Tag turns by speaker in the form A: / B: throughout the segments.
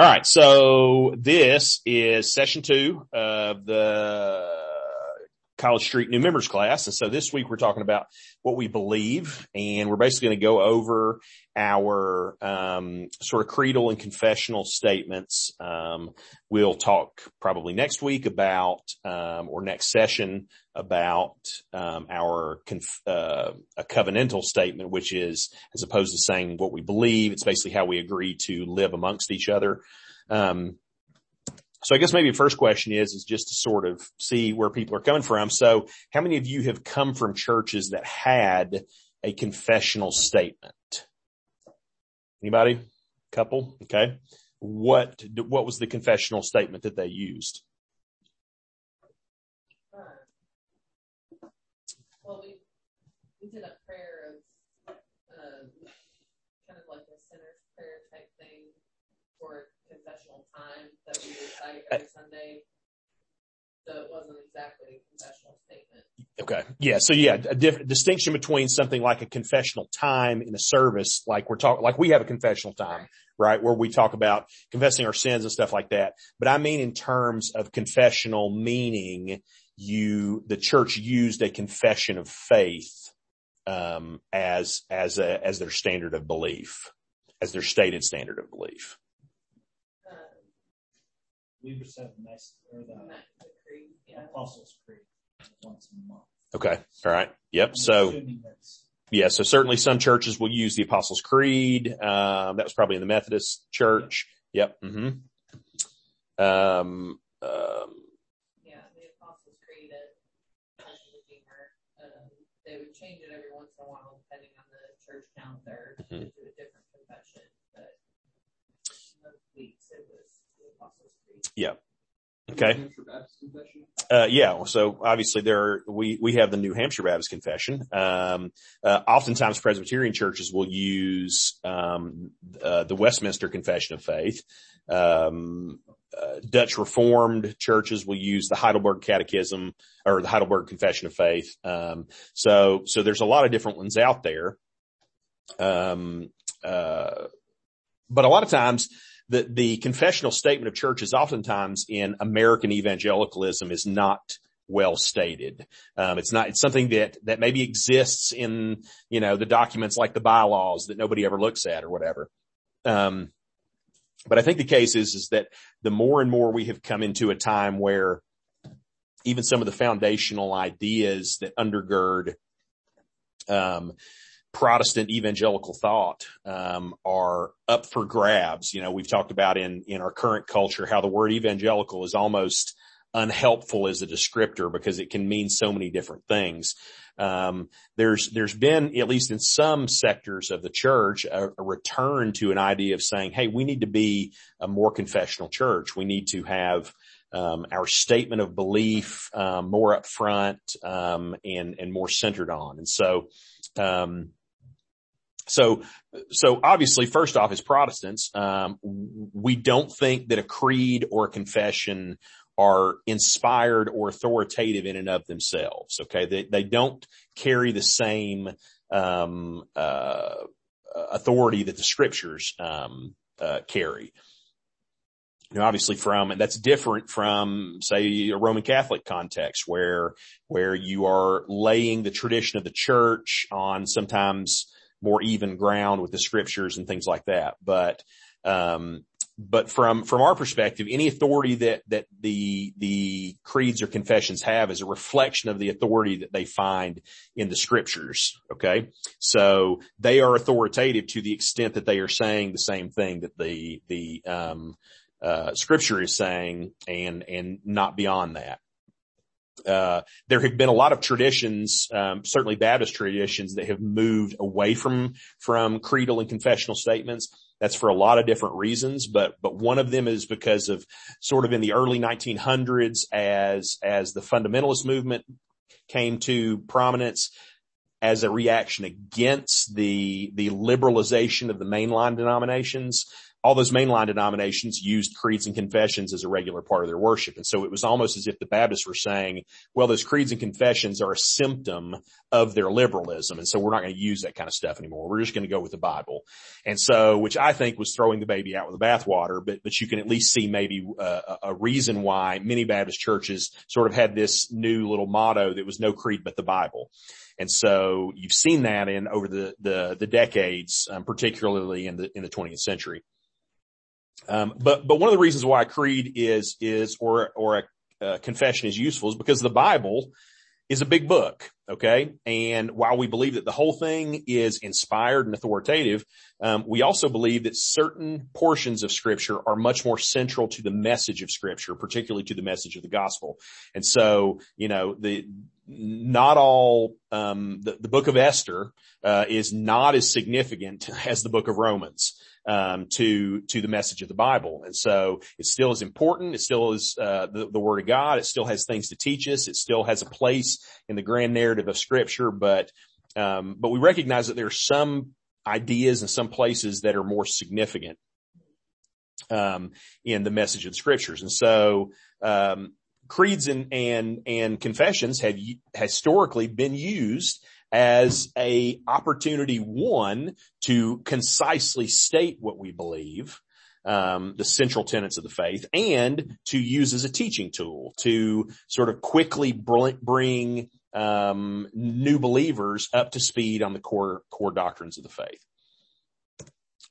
A: All right. So this is session two of the College Street New Members class. And so this week we're talking about what we believe and we're basically going to go over our, um, sort of creedal and confessional statements. Um, we'll talk probably next week about, um, or next session about, um, our, conf- uh, a covenantal statement, which is as opposed to saying what we believe, it's basically how we agree to live amongst each other. Um, so I guess maybe first question is, is just to sort of see where people are coming from. So how many of you have come from churches that had a confessional statement? Anybody? Couple? Okay. What, what was the confessional statement that they used?
B: Well, we, we did a prayer of, um, kind of like a sinner's prayer type thing for confessional time that we recite every Sunday. So it wasn't exactly a confessional statement.
A: Okay. Yeah. So yeah, a diff- distinction between something like a confessional time in a service, like we're talking, like we have a confessional time, right? Where we talk about confessing our sins and stuff like that. But I mean in terms of confessional meaning, you, the church used a confession of faith, um, as, as a, as their standard of belief, as their stated standard of belief.
B: Um,
C: We would have nice, or the
B: the creed, yeah.
C: Apostles' Creed once a month.
A: Okay. All right. Yep.
C: I'm
A: So yeah, so certainly some churches will use the Apostles' Creed. Um, that was probably in the Methodist Church. Yep. hmm Um, um,
B: Yeah, the Apostles' Creed at Redeemer, um, they would change it every once in a while depending on the church calendar to
A: Mhm.
B: do a different confession, but most weeks it was Creed.
A: okay. Uh, yeah. So obviously there, are, we, we have the New Hampshire Baptist Confession. Um, uh, oftentimes Presbyterian churches will use, um, uh, the Westminster Confession of Faith. Um, uh, Dutch Reformed churches will use the Heidelberg Catechism or the Heidelberg Confession of Faith. Um, so, so there's a lot of different ones out there. Um, uh, but a lot of times the, the confessional statement of churches oftentimes in American evangelicalism is not well stated. Um, it's not, it's something that, that maybe exists in, you know, the documents like the bylaws that nobody ever looks at or whatever. Um, but I think the case is, is that the more and more we have come into a time where even some of the foundational ideas that undergird, um, Protestant evangelical thought um, are up for grabs. You know, we've talked about in in our current culture how the word evangelical is almost unhelpful as a descriptor because it can mean so many different things. Um, there's there's been at least in some sectors of the church a, a return to an idea of saying, hey, we need to be a more confessional church. We need to have um, our statement of belief um, more upfront um, and and more centered on. And so. Um, so, so obviously, first off, as Protestants, um, we don't think that a creed or a confession are inspired or authoritative in and of themselves. Okay, they they don't carry the same um, uh, authority that the Scriptures um, uh, carry. Know, obviously from, and that's different from, say, a Roman Catholic context where, where you are laying the tradition of the church on sometimes more even ground with the scriptures and things like that. But, um, but from, from our perspective, any authority that, that the, the creeds or confessions have is a reflection of the authority that they find in the scriptures. Okay. So they are authoritative to the extent that they are saying the same thing that the, the, um, uh, scripture is saying and, and not beyond that. Uh, there have been a lot of traditions, um, certainly Baptist traditions that have moved away from, from creedal and confessional statements. That's for a lot of different reasons, but, but one of them is because of sort of in the early 1900s as, as the fundamentalist movement came to prominence, as a reaction against the, the liberalization of the mainline denominations all those mainline denominations used creeds and confessions as a regular part of their worship. And so it was almost as if the Baptists were saying, well, those creeds and confessions are a symptom of their liberalism. And so we're not going to use that kind of stuff anymore. We're just going to go with the Bible. And so, which I think was throwing the baby out with the bathwater, but, but you can at least see maybe uh, a reason why many Baptist churches sort of had this new little motto that was no creed but the Bible. And so you've seen that in over the, the, the decades, um, particularly in the, in the 20th century. Um, but but one of the reasons why a creed is is or or a, a confession is useful is because the Bible is a big book, okay? And while we believe that the whole thing is inspired and authoritative, um, we also believe that certain portions of scripture are much more central to the message of scripture, particularly to the message of the gospel. And so, you know, the, not all, um, the, the book of Esther, uh, is not as significant as the book of Romans um, to to the message of the Bible. And so it still is important. It still is uh, the, the Word of God. It still has things to teach us. It still has a place in the grand narrative of Scripture. But um, but we recognize that there are some ideas and some places that are more significant um, in the message of the Scriptures. And so um, creeds and and and confessions have historically been used as a opportunity one to concisely state what we believe um, the central tenets of the faith and to use as a teaching tool to sort of quickly bring um, new believers up to speed on the core core doctrines of the faith.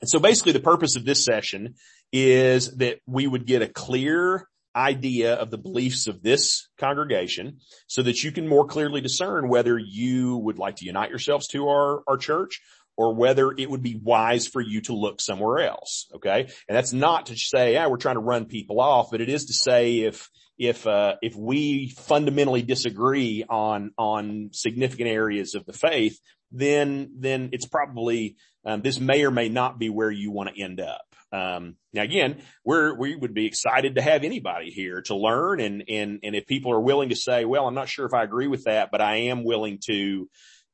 A: And so basically the purpose of this session is that we would get a clear idea of the beliefs of this congregation so that you can more clearly discern whether you would like to unite yourselves to our, our church or whether it would be wise for you to look somewhere else. Okay. And that's not to say, yeah, we're trying to run people off, but it is to say if, if, uh, if we fundamentally disagree on, on significant areas of the faith, then, then it's probably, um, this may or may not be where you want to end up. Um, now again, we're, we would be excited to have anybody here to learn and, and, and if people are willing to say, well, I'm not sure if I agree with that, but I am willing to,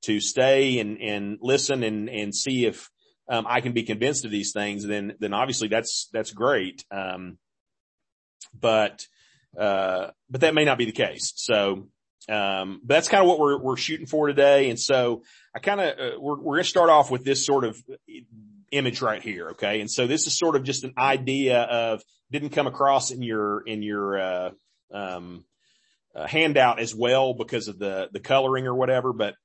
A: to stay and, and listen and, and see if, um, I can be convinced of these things, then, then obviously that's, that's great. Um, but, uh, but that may not be the case. So, um, but that's kind of what we're, we're shooting for today. And so I kind of, uh, we're, we're going to start off with this sort of image right here. Okay. And so this is sort of just an idea of didn't come across in your, in your, uh, um, uh, handout as well because of the, the coloring or whatever. But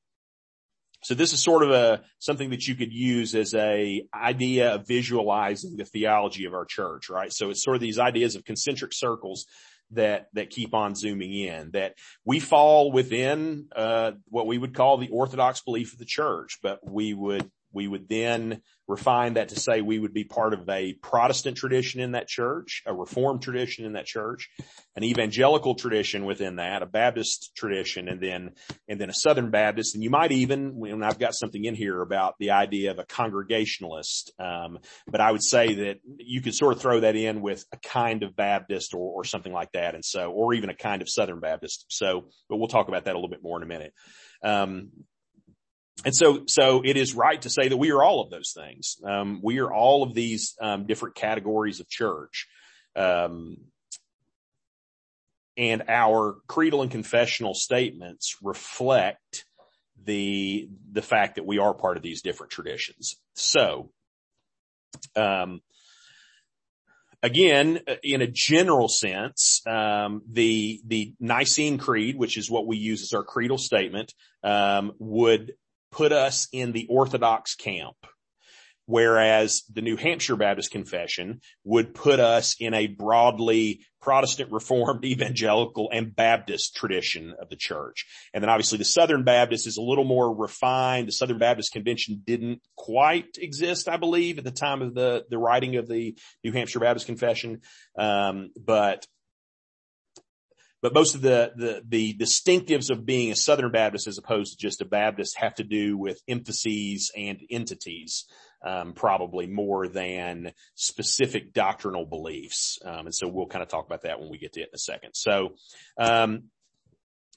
A: so this is sort of a, something that you could use as a idea of visualizing the theology of our church, right? So it's sort of these ideas of concentric circles that that keep on zooming in that we fall within uh, what we would call the orthodox belief of the church but we would we would then refine that to say we would be part of a Protestant tradition in that church, a Reformed tradition in that church, an evangelical tradition within that, a Baptist tradition, and then, and then a Southern Baptist. And you might even, and I've got something in here about the idea of a congregationalist. Um, but I would say that you could sort of throw that in with a kind of Baptist or, or something like that. And so, or even a kind of Southern Baptist. So, but we'll talk about that a little bit more in a minute. Um, and so, so it is right to say that we are all of those things. Um, we are all of these um, different categories of church, um, and our creedal and confessional statements reflect the the fact that we are part of these different traditions. So, um, again, in a general sense, um, the the Nicene Creed, which is what we use as our creedal statement, um, would put us in the Orthodox camp. Whereas the New Hampshire Baptist Confession would put us in a broadly Protestant Reformed Evangelical and Baptist tradition of the church. And then obviously the Southern Baptist is a little more refined. The Southern Baptist Convention didn't quite exist, I believe, at the time of the, the writing of the New Hampshire Baptist Confession. Um, but but most of the, the, the distinctives of being a Southern Baptist as opposed to just a Baptist have to do with emphases and entities, um, probably more than specific doctrinal beliefs. Um, and so we'll kind of talk about that when we get to it in a second. So, um,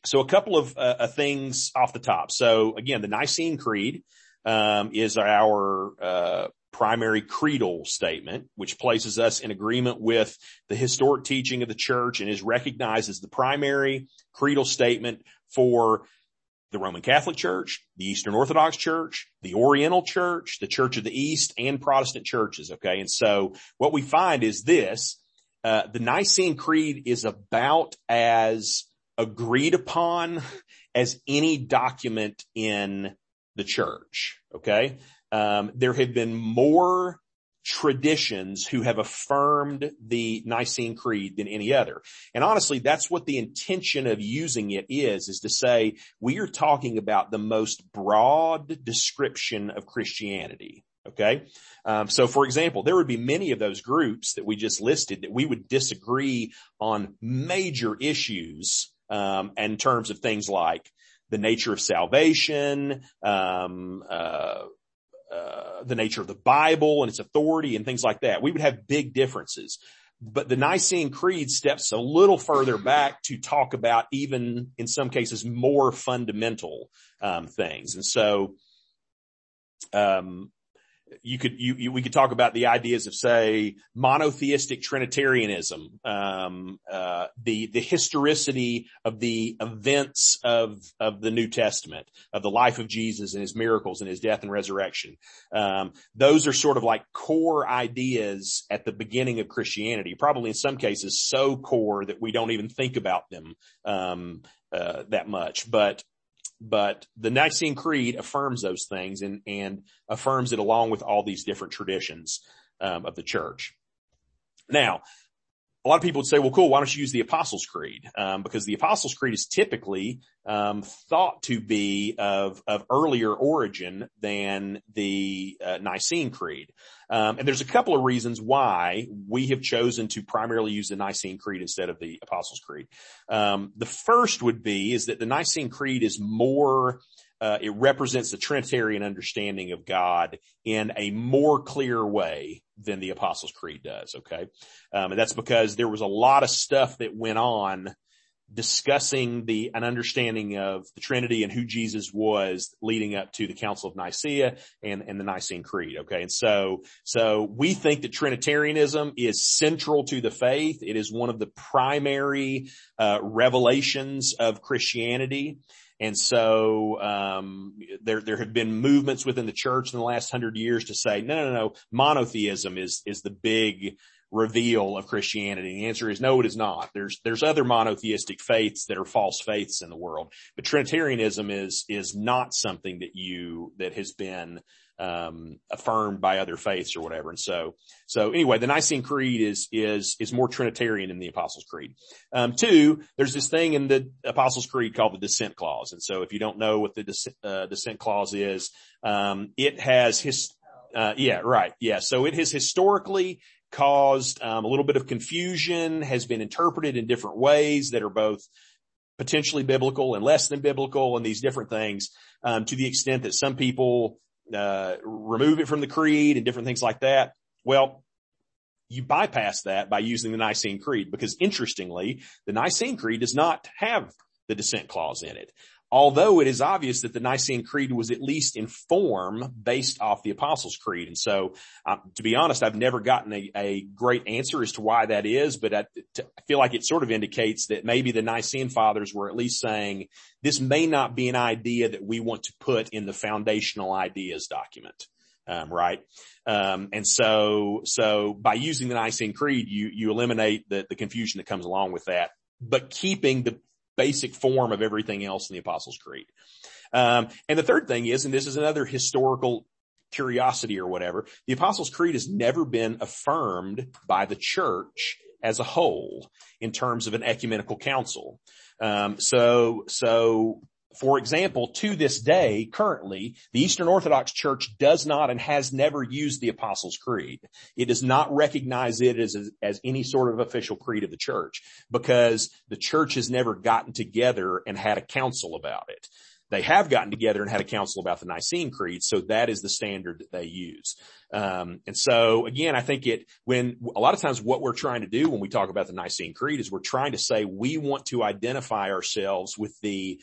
A: so a couple of uh, uh, things off the top. So again, the Nicene Creed um, is our uh, primary creedal statement, which places us in agreement with the historic teaching of the church and is recognized as the primary creedal statement for the Roman Catholic Church, the Eastern Orthodox Church, the Oriental Church, the Church of the East, and Protestant churches. Okay. And so what we find is this, uh, the Nicene Creed is about as agreed upon as any document in the church. Okay. Um, there have been more traditions who have affirmed the Nicene Creed than any other. And honestly, that's what the intention of using it is, is to say we are talking about the most broad description of Christianity. Okay. Um, so for example, there would be many of those groups that we just listed that we would disagree on major issues, um, in terms of things like the nature of salvation, um, uh, uh, the nature of the Bible and its authority and things like that. We would have big differences. But the Nicene Creed steps a little further back to talk about even in some cases more fundamental um, things. And so, um, you could you, you, we could talk about the ideas of say monotheistic trinitarianism um, uh, the the historicity of the events of of the new testament of the life of jesus and his miracles and his death and resurrection. Um, those are sort of like core ideas at the beginning of christianity probably in some cases so core that we don't even think about them um, uh, that much. But but the Nicene Creed affirms those things and, and affirms it along with all these different traditions um, of the church. Now, a lot of people would say, well, cool, why don't you use the Apostles' Creed? Um, because the Apostles' Creed is typically um, thought to be of, of earlier origin than the uh, Nicene Creed. Um, and there's a couple of reasons why we have chosen to primarily use the Nicene Creed instead of the Apostles' Creed. Um, the first would be is that the Nicene Creed is more uh, it represents the Trinitarian understanding of God in a more clear way than the Apostles' Creed does. Okay, um, and that's because there was a lot of stuff that went on discussing the an understanding of the Trinity and who Jesus was leading up to the Council of Nicaea and, and the Nicene Creed. Okay. And so, so we think that Trinitarianism is central to the faith. It is one of the primary, uh, revelations of Christianity. And so, um, there, there have been movements within the church in the last hundred years to say, no, no, no, monotheism is, is the big, reveal of Christianity? the answer is no, it is not. There's, there's other monotheistic faiths that are false faiths in the world, but Trinitarianism is, is not something that you, that has been, um, affirmed by other faiths or whatever. And so, so anyway, the Nicene Creed is, is, is more Trinitarian than the Apostles' Creed. Um, two, there's this thing in the Apostles' Creed called the Descent Clause. And so if you don't know what the Descent, uh, Clause is, um, it has his, uh, yeah, right. Yeah. So it has historically caused um, a little bit of confusion, has been interpreted in different ways that are both potentially biblical and less than biblical and these different things um, to the extent that some people uh, remove it from the creed and different things like that. Well, you bypass that by using the Nicene Creed because interestingly, the Nicene Creed does not have the descent clause in it although it is obvious that the Nicene Creed was at least in form based off the Apostles' Creed. And so, uh, to be honest, I've never gotten a, a, great answer as to why that is, but I, feel like it sort of indicates that maybe the Nicene Fathers were at least saying this may not be an idea that we want to put in the foundational ideas document. Um, right. Um, and so, so by using the Nicene Creed, you, you eliminate the, the confusion that comes along with that, but keeping the basic form of everything else in the Apostles' Creed. Um, and the third thing is, and this is another historical curiosity or whatever, the Apostles' Creed has never been affirmed by the church as a whole in terms of an ecumenical council. Um, so, so for example, to this day, currently, the Eastern Orthodox Church does not and has never used the Apostles' Creed. It does not recognize it as, as, as, any sort of official creed of the church because the church has never gotten together and had a council about it. They have gotten together and had a council about the Nicene Creed, so that is the standard that they use. Um, and so again, I think it, when a lot of times what we're trying to do when we talk about the Nicene Creed is we're trying to say we want to identify ourselves with the,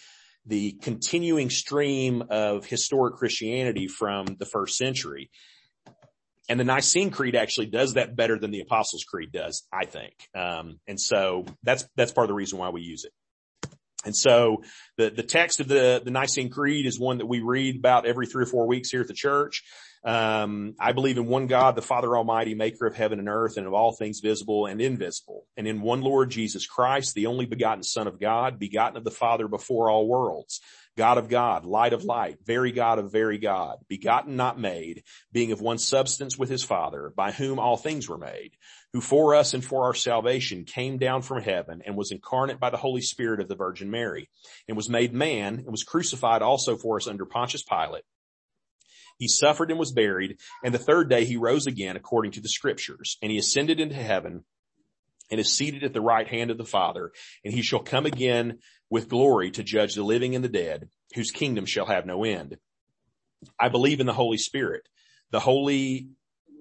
A: the continuing stream of historic Christianity from the first century. And the Nicene Creed actually does that better than the Apostles' Creed does, I think. Um, and so that's, that's part of the reason why we use it. And so the, the text of the, the Nicene Creed is one that we read about every three or four weeks here at the church. Um, I believe in one God, the Father Almighty, maker of heaven and earth and of all things visible and invisible, and in one Lord Jesus Christ, the only begotten Son of God, begotten of the Father before all worlds, God of God, light of light, very God of very God, begotten not made, being of one substance with his Father, by whom all things were made, who for us and for our salvation came down from heaven and was incarnate by the Holy Spirit of the Virgin Mary, and was made man and was crucified also for us under Pontius Pilate he suffered and was buried, and the third day he rose again according to the scriptures, and he ascended into heaven and is seated at the right hand of the Father, and he shall come again with glory to judge the living and the dead, whose kingdom shall have no end. I believe in the Holy Spirit, the holy,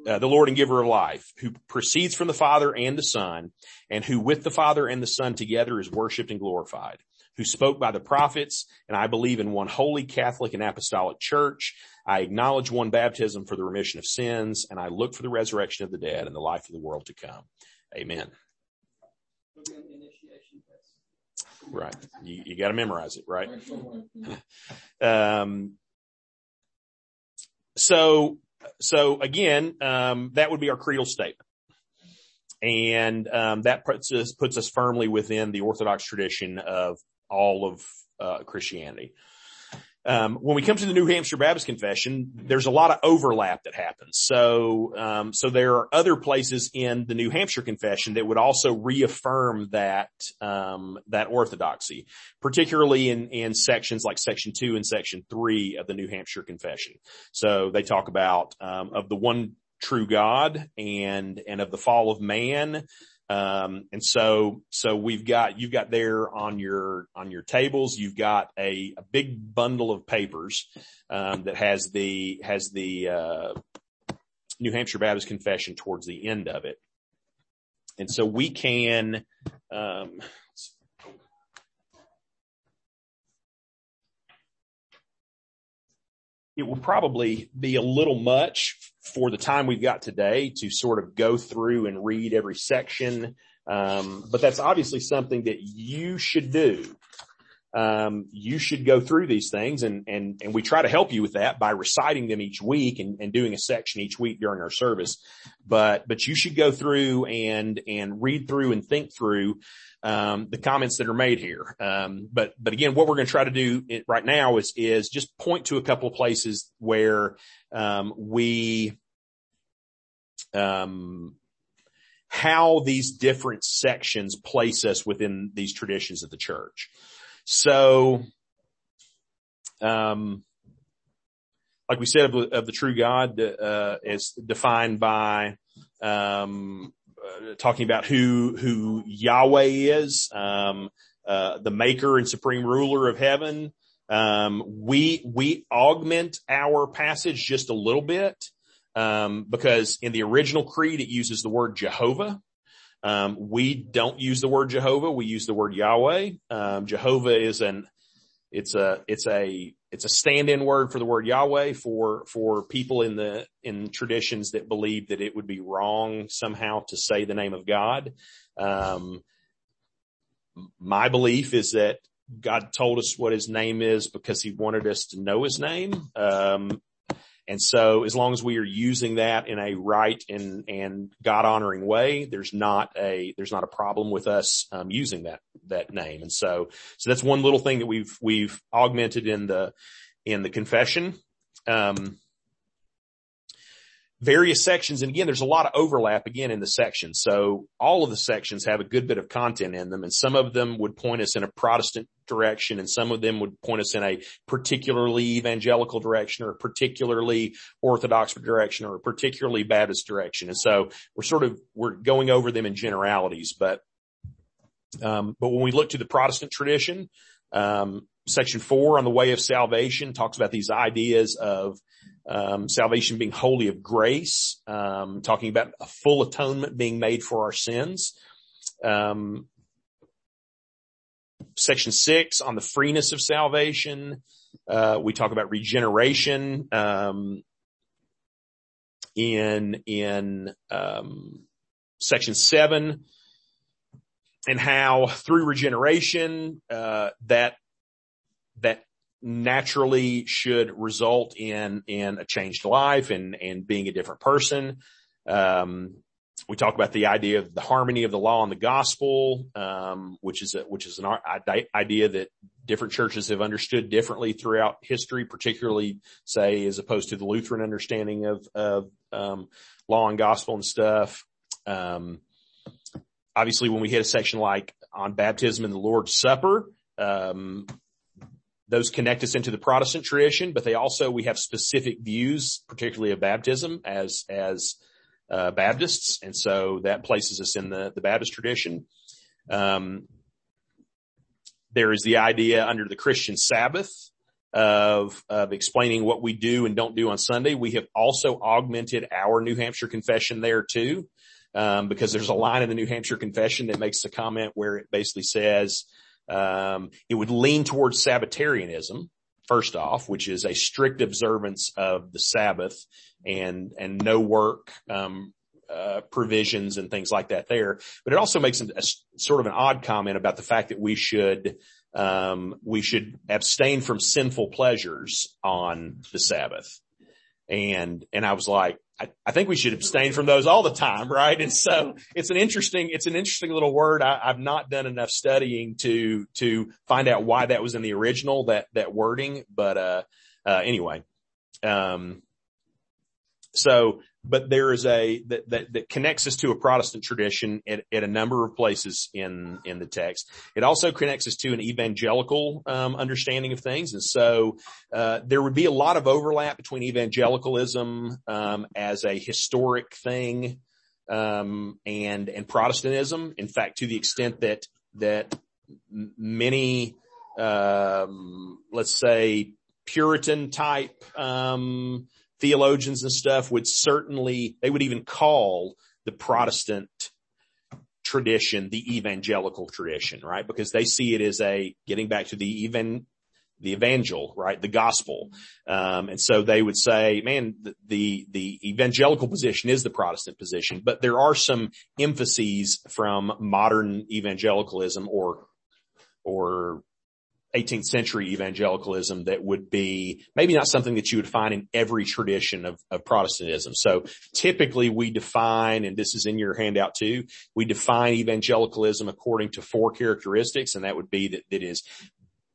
A: uh, the Lord and giver of life, who proceeds from the Father and the Son, and who with the Father and the Son together is worshiped and glorified, who spoke by the prophets, and I believe in one holy Catholic and apostolic church. I acknowledge one baptism for the remission of sins, and I look for the resurrection of the dead and the life of the world to come. Amen. Right. You, you got to memorize it, right? Um, so, so again, um, that would be our creedal statement. And, um, that puts us, puts us firmly within the Orthodox tradition of all of, uh, Christianity. Um, when we come to the New Hampshire Baptist Confession, there's a lot of overlap that happens. So, um, so there are other places in the New Hampshire Confession that would also reaffirm that um, that orthodoxy, particularly in in sections like Section Two and Section Three of the New Hampshire Confession. So they talk about um, of the one true God and and of the fall of man. Um, and so, so we've got, you've got there on your, on your tables, you've got a, big bundle of papers, um, that has the, has the, uh, New Hampshire Baptist Confession towards the end of it. And so we can, um, it will probably be a little much for the time we've got today to sort of go through and read every section. Um, but that's obviously something that you should do. Um, you should go through these things and, and, and we try to help you with that by reciting them each week and, and doing a section each week during our service. But, but you should go through and, and read through and think through, um, the comments that are made here. Um, but, but again, what we're going to try to do right now is, is just point to a couple of places where, um, we, um, how these different sections place us within these traditions of the church. So, um, like we said of, of the true God, uh, is defined by, um, uh, talking about who, who Yahweh is, um, uh, the maker and supreme ruler of heaven. Um, we, we augment our passage just a little bit, um, because in the original creed, it uses the word Jehovah. Um, we don't use the word Jehovah. We use the word Yahweh. Um, Jehovah is an, it's a, it's a, it's a stand-in word for the word Yahweh for, for people in the, in traditions that believe that it would be wrong somehow to say the name of God. Um, my belief is that God told us what his name is because he wanted us to know his name. Um, and so as long as we are using that in a right and, and God honoring way, there's not a, there's not a problem with us, um, using that, that name. And so, so that's one little thing that we've, we've augmented in the, in the confession. Um, various sections. And again, there's a lot of overlap again in the sections. So all of the sections have a good bit of content in them and some of them would point us in a Protestant direction and some of them would point us in a particularly evangelical direction or a particularly orthodox direction or a particularly Baptist direction. And so we're sort of, we're going over them in generalities, but, um, but when we look to the Protestant tradition, um, section four on the way of salvation talks about these ideas of um, salvation being wholly of grace, um, talking about a full atonement being made for our sins. Um, section six on the freeness of salvation. Uh, we talk about regeneration, um, in, in, um, section seven and how through regeneration, uh, that, that naturally should result in, in a changed life and, and being a different person. Um, we talk about the idea of the harmony of the law and the gospel, um, which is a, which is an idea that different churches have understood differently throughout history, particularly say as opposed to the Lutheran understanding of of um, law and gospel and stuff. Um, obviously, when we hit a section like on baptism and the Lord's Supper, um, those connect us into the Protestant tradition, but they also we have specific views, particularly of baptism as as uh, Baptists, and so that places us in the, the Baptist tradition. Um, there is the idea under the Christian Sabbath of, of explaining what we do and don't do on Sunday. We have also augmented our New Hampshire confession there too, um, because there's a line in the New Hampshire confession that makes a comment where it basically says, um, it would lean towards Sabbatarianism, first off, which is a strict observance of the Sabbath and, and no work, um, uh, provisions and things like that there. But it also makes a, sort of an odd comment about the fact that we should, um, we should abstain from sinful pleasures on the Sabbath. And, and I was like, I, I, think we should abstain from those all the time, right? And so it's an interesting, it's an interesting little word. I, have not done enough studying to, to find out why that was in the original, that, that wording. But, uh, uh, anyway, um, so but there is a that, that, that connects us to a Protestant tradition at, at, a number of places in in the text. It also connects us to an evangelical um, understanding of things, and so uh, there would be a lot of overlap between evangelicalism um, as a historic thing um, and and Protestantism. In fact, to the extent that that many um, let's say Puritan type um, theologians and stuff would certainly, they would even call the Protestant tradition the evangelical tradition, right? Because they see it as a, getting back to the even, the evangel, right? The gospel. Um, and so they would say, man, the, the, the, evangelical position is the Protestant position, but there are some emphases from modern evangelicalism or, or 18th century evangelicalism that would be maybe not something that you would find in every tradition of, of, Protestantism. So typically we define, and this is in your handout too, we define evangelicalism according to four characteristics, and that would be that it is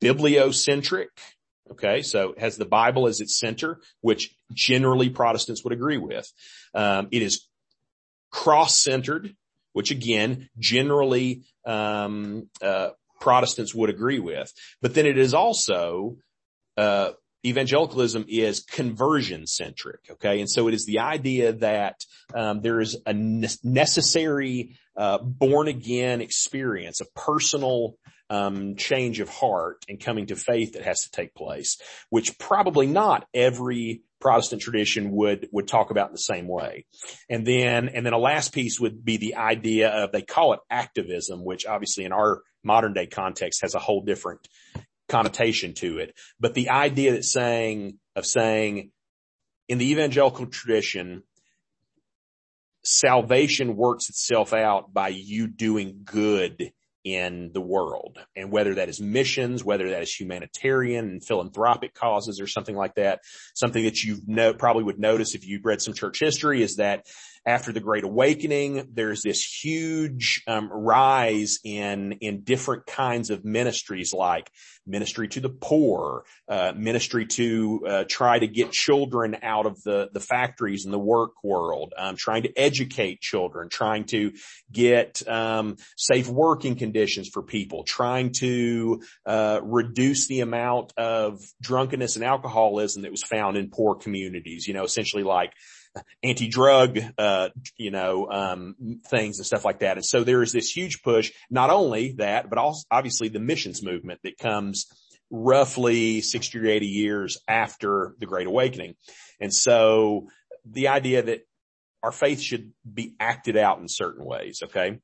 A: bibliocentric. Okay, so it has the Bible as its center, which generally Protestants would agree with. Um, it is cross-centered, which again, generally um, uh, Protestants would agree with. But then it is also, uh, evangelicalism is conversion centric. Okay. And so it is the idea that, um, there is a necessary, uh, born again experience, a personal, um, change of heart and coming to faith that has to take place, which probably not every Protestant tradition would, would talk about in the same way. And then, and then a last piece would be the idea of, they call it activism, which obviously in our modern day context has a whole different connotation to it. But the idea that saying, of saying in the evangelical tradition, salvation works itself out by you doing good in the world. And whether that is missions, whether that is humanitarian and philanthropic causes or something like that, something that you know, probably would notice if you've read some church history is that after the Great Awakening, there's this huge um, rise in in different kinds of ministries, like ministry to the poor, uh, ministry to uh, try to get children out of the the factories and the work world, um, trying to educate children, trying to get um, safe working conditions for people, trying to uh, reduce the amount of drunkenness and alcoholism that was found in poor communities. You know, essentially like anti-drug, uh, you know, um, things and stuff like that. And so there is this huge push, not only that, but also obviously the missions movement that comes roughly 60 or 80 years after the Great Awakening. And so the idea that our faith should be acted out in certain ways. Okay.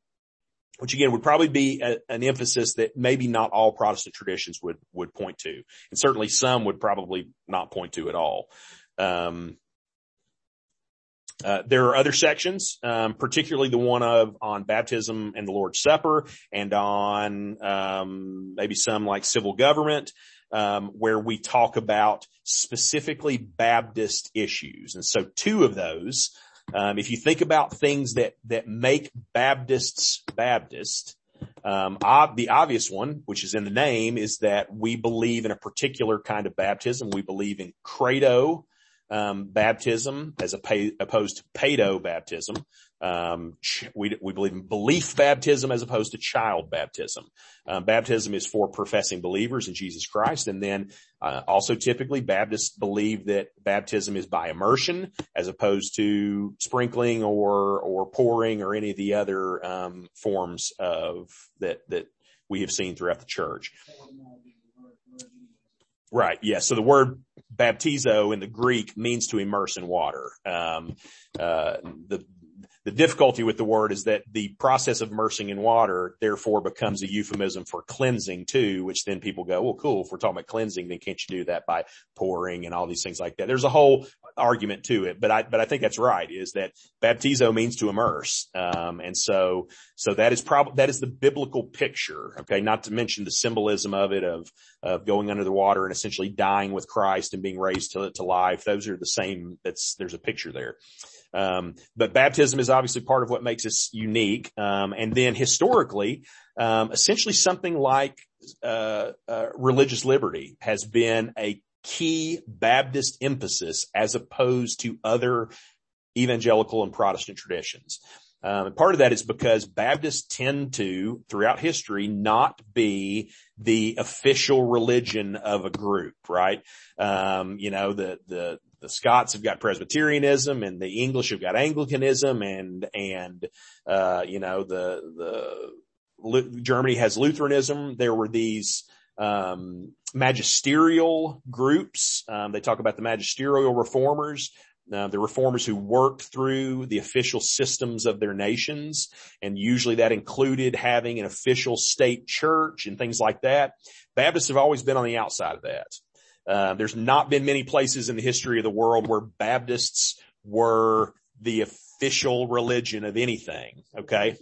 A: Which again would probably be a, an emphasis that maybe not all Protestant traditions would, would point to. And certainly some would probably not point to at all. Um, uh, there are other sections, um, particularly the one of on baptism and the Lord's Supper, and on um, maybe some like civil government, um, where we talk about specifically Baptist issues. And so, two of those, um, if you think about things that that make Baptists Baptist, um, ob- the obvious one, which is in the name, is that we believe in a particular kind of baptism. We believe in credo um, baptism as opposed to pedo baptism. Um, we, we believe in belief baptism as opposed to child baptism. Um, baptism is for professing believers in Jesus Christ. And then, uh, also typically Baptists believe that baptism is by immersion as opposed to sprinkling or, or pouring or any of the other, um, forms of that, that we have seen throughout the church. Right. Yeah. So the word baptizo in the Greek means to immerse in water. Um, uh, the the difficulty with the word is that the process of immersing in water therefore becomes a euphemism for cleansing too, which then people go, well, cool. If we're talking about cleansing, then can't you do that by pouring and all these things like that? There's a whole argument to it, but I, but I think that's right is that baptizo means to immerse. Um, and so, so that is probably, that is the biblical picture. Okay. Not to mention the symbolism of it of, of going under the water and essentially dying with Christ and being raised to, to life. Those are the same. That's, there's a picture there. Um, but baptism is obviously part of what makes us unique. Um, and then historically, um, essentially something like uh, uh, religious liberty has been a key Baptist emphasis as opposed to other evangelical and Protestant traditions. Um, part of that is because Baptists tend to, throughout history, not be the official religion of a group, right? Um, you know, the, the, the Scots have got Presbyterianism and the English have got Anglicanism and, and, uh, you know, the, the, Germany has Lutheranism. There were these, um, magisterial groups. Um, they talk about the magisterial reformers, uh, the reformers who worked through the official systems of their nations. And usually that included having an official state church and things like that. Baptists have always been on the outside of that. Uh, there's not been many places in the history of the world where Baptists were the official religion of anything. Okay.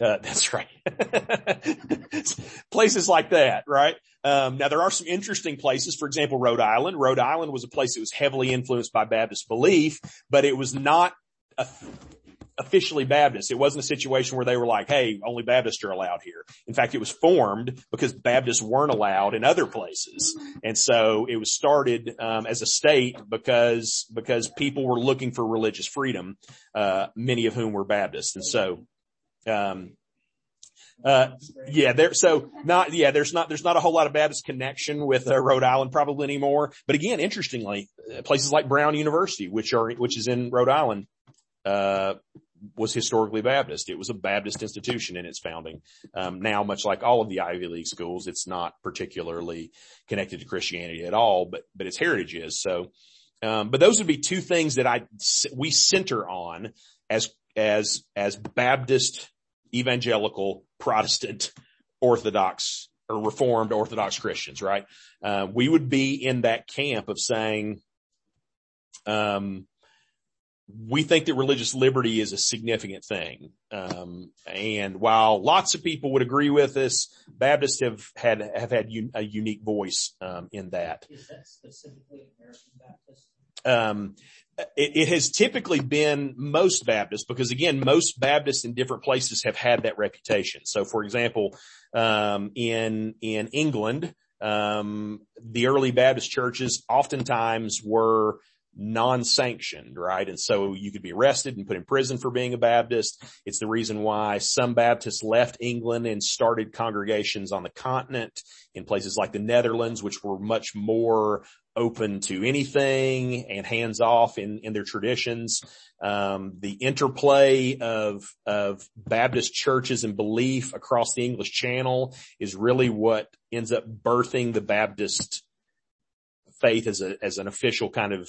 A: Uh, that's right. places like that, right? Um, now there are some interesting places. For example, Rhode Island. Rhode Island was a place that was heavily influenced by Baptist belief, but it was not a officially Baptist. It wasn't a situation where they were like, hey, only Baptists are allowed here. In fact, it was formed because Baptists weren't allowed in other places. And so it was started um, as a state because because people were looking for religious freedom, uh, many of whom were Baptists. And so um, uh, yeah, there, so not, yeah, there's not, there's not a whole lot of Baptist connection with uh, Rhode Island probably anymore. But again, interestingly, uh, places like Brown University, which are, which is in Rhode Island, uh, was historically Baptist. It was a Baptist institution in its founding. Um, now, much like all of the Ivy League schools, it's not particularly connected to Christianity at all, but, but its heritage is. So, um, but those would be two things that I, we center on as, as, as Baptist evangelical Protestant Orthodox or Reformed Orthodox Christians, right? Uh, we would be in that camp of saying, um, we think that religious liberty is a significant thing. Um, and while lots of people would agree with us, Baptists have had, have had un, a unique voice, um, in that.
C: Is that specifically American Baptist?
A: Um, it, it, has typically been most Baptists because again, most Baptists in different places have had that reputation. So for example, um, in, in England, um, the early Baptist churches oftentimes were non-sanctioned, right? And so you could be arrested and put in prison for being a Baptist. It's the reason why some Baptists left England and started congregations on the continent in places like the Netherlands, which were much more open to anything and hands off in, in their traditions. Um, the interplay of, of Baptist churches and belief across the English channel is really what ends up birthing the Baptist faith as a, as an official kind of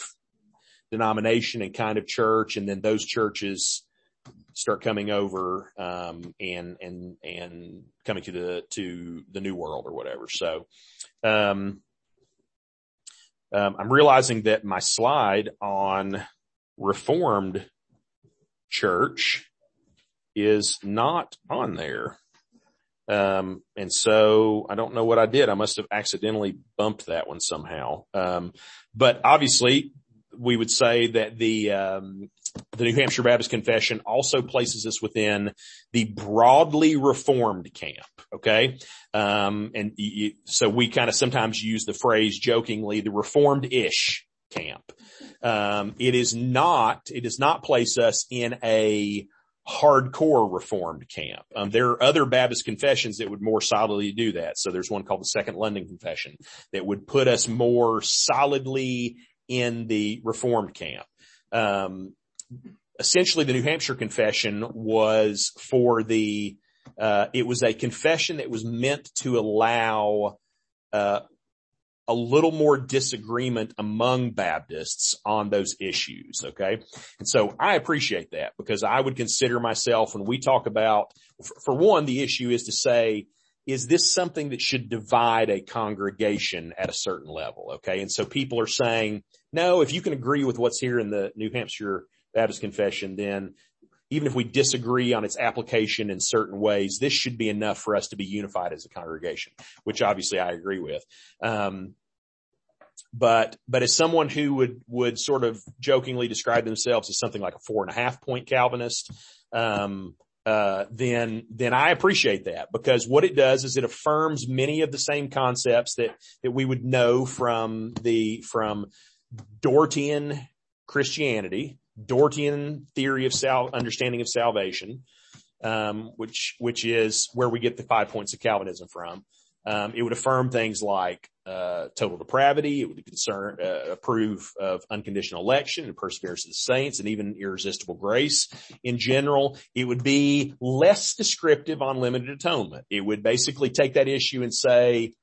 A: denomination and kind of church. And then those churches start coming over, um, and, and, and coming to the, to the new world or whatever. So, um, um, I'm realizing that my slide on reformed church is not on there. Um, and so I don't know what I did. I must have accidentally bumped that one somehow. Um, but obviously we would say that the, um, the New Hampshire Baptist Confession also places us within the broadly reformed camp. Okay. Um, and you, so we kind of sometimes use the phrase jokingly, the reformed-ish camp. Um, it is not, it does not place us in a hardcore reformed camp. Um, there are other Baptist confessions that would more solidly do that. So there's one called the Second London Confession that would put us more solidly in the reformed camp. Um, essentially the New Hampshire confession was for the, uh, it was a confession that was meant to allow, uh, a little more disagreement among Baptists on those issues. Okay. And so I appreciate that because I would consider myself when we talk about, for one, the issue is to say, is this something that should divide a congregation at a certain level? Okay. And so people are saying, no, if you can agree with what's here in the New Hampshire Baptist confession, then even if we disagree on its application in certain ways, this should be enough for us to be unified as a congregation, which obviously I agree with. Um, but, but as someone who would, would sort of jokingly describe themselves as something like a four and a half point Calvinist, um, uh, then, then I appreciate that because what it does is it affirms many of the same concepts that, that we would know from the, from Dortian Christianity, Dortian theory of sal- understanding of salvation, um, which, which is where we get the five points of Calvinism from. Um, it would affirm things like uh, total depravity. It would concern uh, approve of unconditional election and perseverance of the saints, and even irresistible grace in general. It would be less descriptive on limited atonement. It would basically take that issue and say,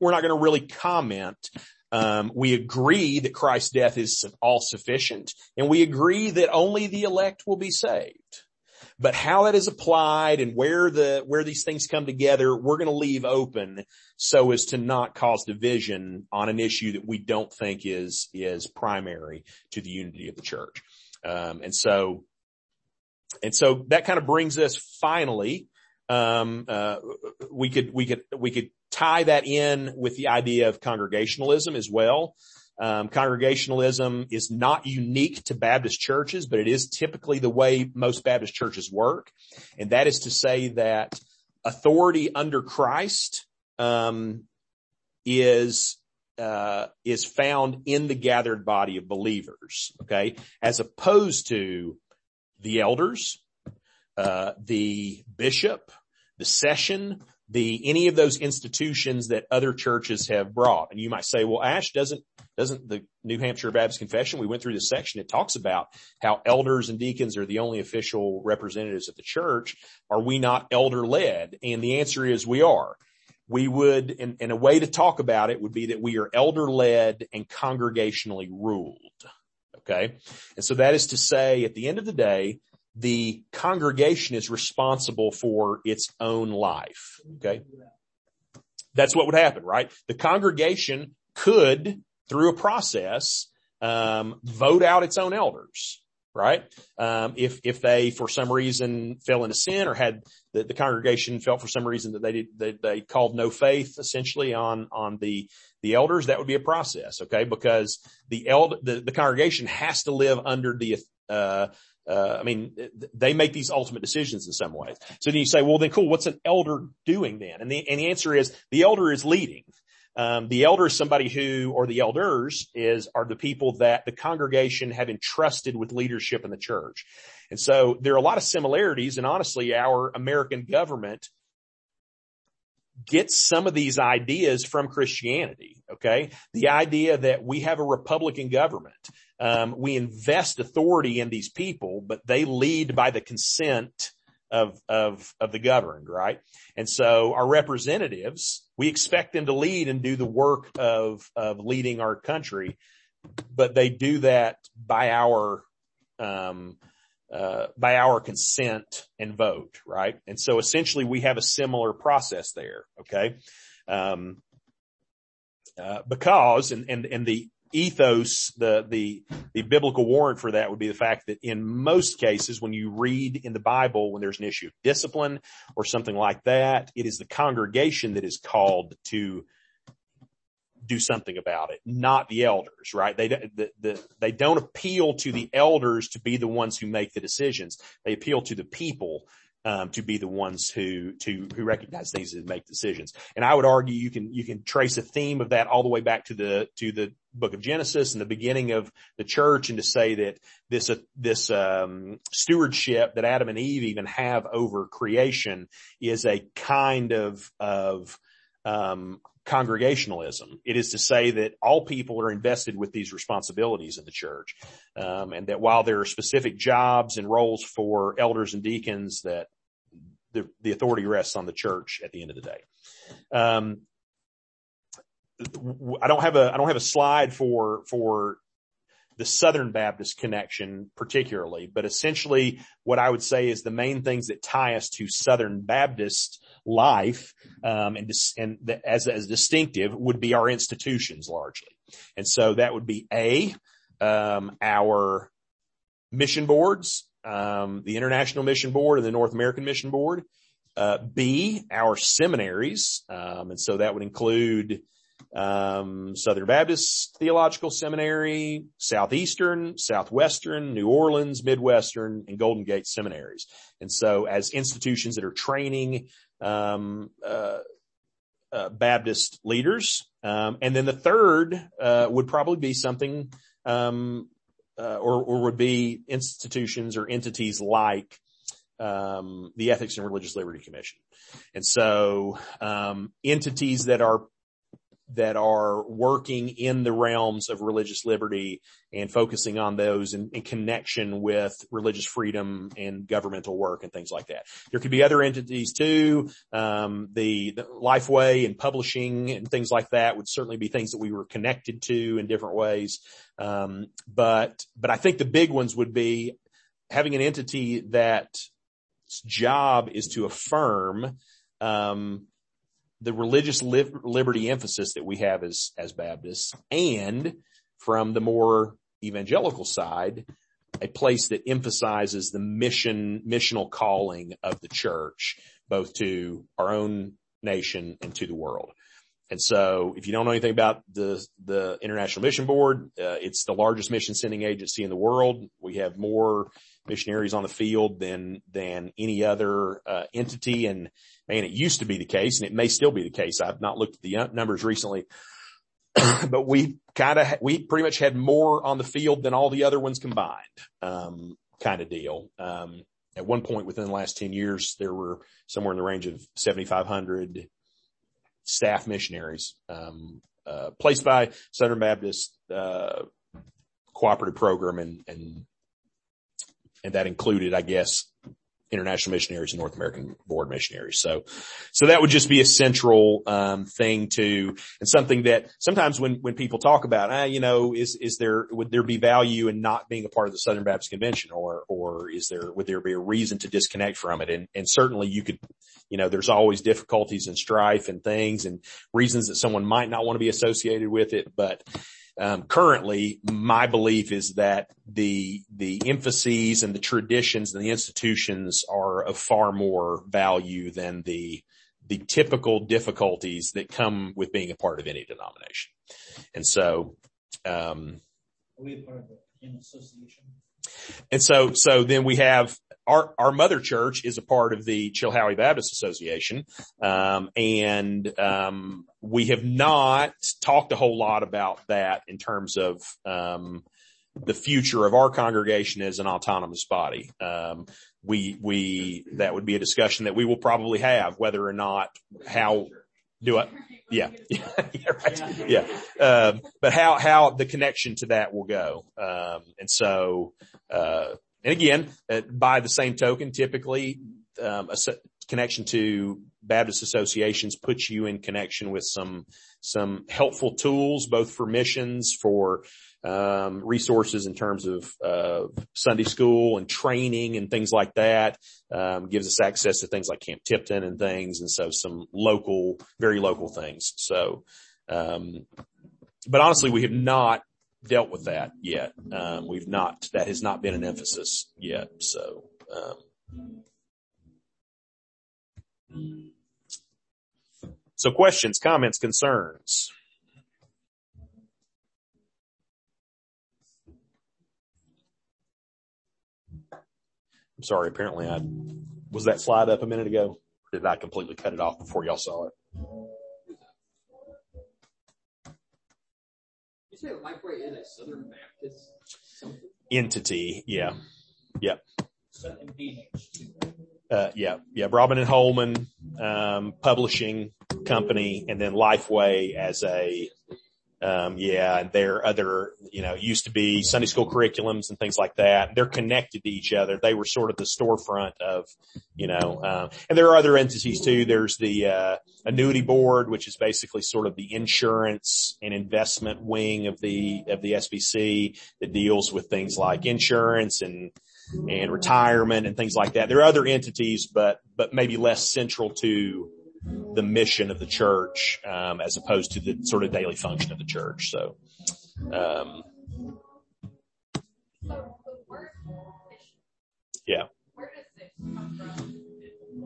A: we're not going to really comment um, we agree that Christ's death is all sufficient and we agree that only the elect will be saved. But how that is applied and where the, where these things come together, we're going to leave open so as to not cause division on an issue that we don't think is, is primary to the unity of the church. Um, and so, and so that kind of brings us finally, um, uh, we could, we could, we could tie that in with the idea of congregationalism as well. Um, congregationalism is not unique to Baptist churches, but it is typically the way most Baptist churches work. And that is to say that authority under Christ, um, is, uh, is found in the gathered body of believers. Okay. As opposed to the elders, uh, the bishop, the session, the, any of those institutions that other churches have brought. And you might say, well, Ash doesn't, doesn't the New Hampshire Baptist Confession, we went through this section, it talks about how elders and deacons are the only official representatives of the church. Are we not elder led? And the answer is we are. We would, and, and a way to talk about it would be that we are elder led and congregationally ruled. Okay. And so that is to say at the end of the day, the congregation is responsible for its own life. Okay. That's what would happen, right? The congregation could, through a process, um, vote out its own elders, right? Um, if, if they, for some reason fell into sin or had the, the congregation felt for some reason that they did, they, they called no faith essentially on, on the, the elders, that would be a process. Okay. Because the eld, the, the congregation has to live under the, uh, uh, I mean, they make these ultimate decisions in some ways. So then you say, well, then cool. What's an elder doing then? And the, and the answer is the elder is leading. Um, the elder is somebody who, or the elders is, are the people that the congregation have entrusted with leadership in the church. And so there are a lot of similarities and honestly, our American government gets some of these ideas from Christianity. Okay. The idea that we have a Republican government. Um, we invest authority in these people, but they lead by the consent of, of, of the governed, right? And so our representatives, we expect them to lead and do the work of, of leading our country, but they do that by our, um, uh, by our consent and vote, right? And so essentially we have a similar process there, okay? Um, uh, because, and, and, and the ethos, the, the, the biblical warrant for that would be the fact that in most cases, when you read in the Bible, when there's an issue of discipline or something like that, it is the congregation that is called to do something about it, not the elders, right? They, the, the, they don't appeal to the elders to be the ones who make the decisions. They appeal to the people um, to be the ones who to who recognize things and make decisions. And I would argue you can you can trace a theme of that all the way back to the to the book of Genesis and the beginning of the church, and to say that this uh, this um, stewardship that Adam and Eve even have over creation is a kind of of um, congregationalism. It is to say that all people are invested with these responsibilities in the church, um, and that while there are specific jobs and roles for elders and deacons, that the, the authority rests on the church at the end of the day. Um, I don't have a, I don't have a slide for, for the Southern Baptist connection particularly, but essentially what I would say is the main things that tie us to Southern Baptist life, um, and, and the, as, as distinctive would be our institutions largely. And so that would be A, um, our mission boards, um, the International Mission Board and the North American Mission Board. Uh, B, our seminaries, um, and so that would include um, Southern Baptist Theological Seminary, Southeastern, Southwestern, New Orleans, Midwestern, and Golden Gate seminaries. And so, as institutions that are training um, uh, uh, Baptist leaders, um, and then the third uh, would probably be something um, uh, or, or would be institutions or entities like um, the Ethics and Religious Liberty Commission. And so um, entities that are that are working in the realms of religious liberty and focusing on those in, in, connection with religious freedom and governmental work and things like that. There could be other entities too. Um, the, the Lifeway and publishing and things like that would certainly be things that we were connected to in different ways. Um, but, but I think the big ones would be having an entity that job is to affirm, um, the religious li- liberty emphasis that we have as, as Baptists and from the more evangelical side, a place that emphasizes the mission, missional calling of the church, both to our own nation and to the world. And so if you don't know anything about the, the International Mission Board, uh, it's the largest mission sending agency in the world. We have more missionaries on the field than, than any other, uh, entity. And man, it used to be the case and it may still be the case. I've not looked at the numbers recently, but we kind of, we pretty much had more on the field than all the other ones combined, um, kind of deal. Um, at one point within the last 10 years, there were somewhere in the range of 7,500 staff missionaries, um, uh, placed by Southern Baptist, uh, cooperative program and, and and that included, I guess, international missionaries and North American board missionaries. So, so that would just be a central, um, thing to, and something that sometimes when, when people talk about, ah, you know, is, is there, would there be value in not being a part of the Southern Baptist Convention or, or is there, would there be a reason to disconnect from it? And, and certainly you could, you know, there's always difficulties and strife and things and reasons that someone might not want to be associated with it, but, um, currently, my belief is that the the emphases and the traditions and the institutions are of far more value than the the typical difficulties that come with being a part of any denomination. And so, um,
C: Are we a part of an association?
A: And so, so then we have our, our mother church is a part of the Chilhowee Baptist Association. Um, and, um, we have not talked a whole lot about that in terms of, um, the future of our congregation as an autonomous body. Um, we, we, that would be a discussion that we will probably have whether or not how do I? Yeah. yeah, right. Yeah. Um, but how, how the connection to that will go. Um, and so, uh, and again, uh, by the same token, typically um, a connection to Baptist associations puts you in connection with some, some helpful tools, both for missions, for, um, resources in terms of, uh, Sunday school and training and things like that. Um, gives us access to things like Camp Tipton and things. And so some local, very local things. So, um, but honestly, we have not dealt with that yet. Um, we've not, that has not been an emphasis yet. So, um, so questions, comments, concerns? I'm sorry, apparently I, was that slide up a minute ago? Did I completely cut it off before y'all saw it?
D: You say Lifeway is a Southern Baptist something?
A: Entity, yeah. Yep.
C: Something BH too.
A: Uh, yeah, yeah, Broadman and Holman, um, publishing company and then Lifeway as a, um, yeah, and there are other, you know, used to be Sunday school curriculums and things like that. They're connected to each other. They were sort of the storefront of, you know, um, and there are other entities too. There's the, uh, annuity board, which is basically sort of the insurance and investment wing of the, of the SBC that deals with things like insurance and, and retirement and things like that. There are other entities, but, but maybe less central to the mission of the church, um, as opposed to the sort of daily function of the church. So, um,
B: So the word mission,
A: yeah,
B: where does it come from?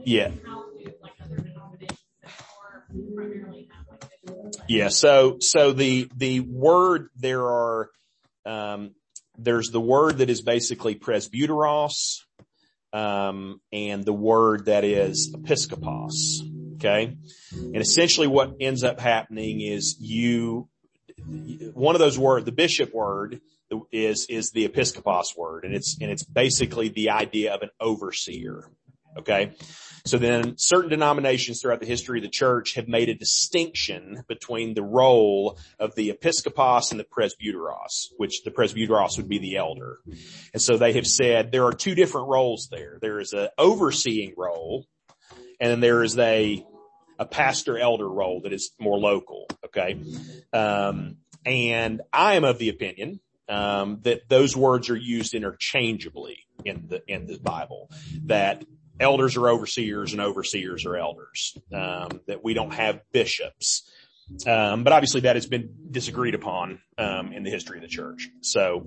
A: Yeah.
B: How do like other denominations that are primarily have like missions?
A: yeah. So, so the, the word there are, um, there's the word that is basically presbyteros, um, and the word that is episkopos. Okay. And essentially what ends up happening is you, one of those words, the bishop word is, is the episcopos word and it's, and it's basically the idea of an overseer. Okay. So then certain denominations throughout the history of the church have made a distinction between the role of the episcopos and the presbyteros, which the presbyteros would be the elder. And so they have said there are two different roles there. There is an overseeing role and then there is a, a pastor elder role that is more local. Okay. Um, and I am of the opinion, um, that those words are used interchangeably in the, in the Bible, that elders are overseers and overseers are elders, um, that we don't have bishops. Um, but obviously that has been disagreed upon, um, in the history of the church. So,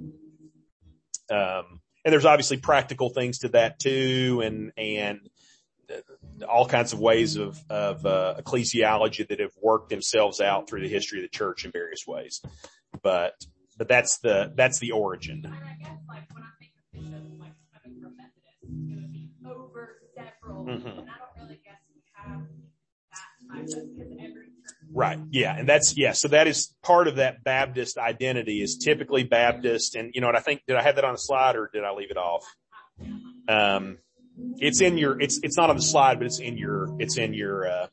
A: um, and there's obviously practical things to that too, and, and all kinds of ways of, of, uh, ecclesiology that have worked themselves out through the history of the church in various ways. But, but that's the, that's the origin.
B: And I guess like when I think of bishop, like coming from Methodist, it's gonna be over several,
A: Mhm.
B: and I don't really guess we have that type of, because every.
A: Right. Yeah. And that's, yeah. So that is part of that Baptist identity is typically Baptist. And you know what? I think, did I have that on a slide or did I leave it off? Um, it's in your, it's, it's not on the slide, but it's in your, it's in your, uh,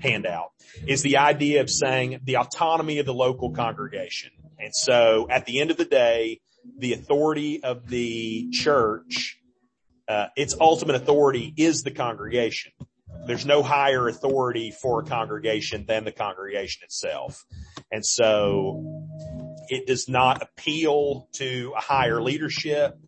A: handout is the idea of saying the autonomy of the local congregation. And so at the end of the day, the authority of the church, uh, its ultimate authority is the congregation. There's no higher authority for a congregation than the congregation itself. And so it does not appeal to a higher leadership.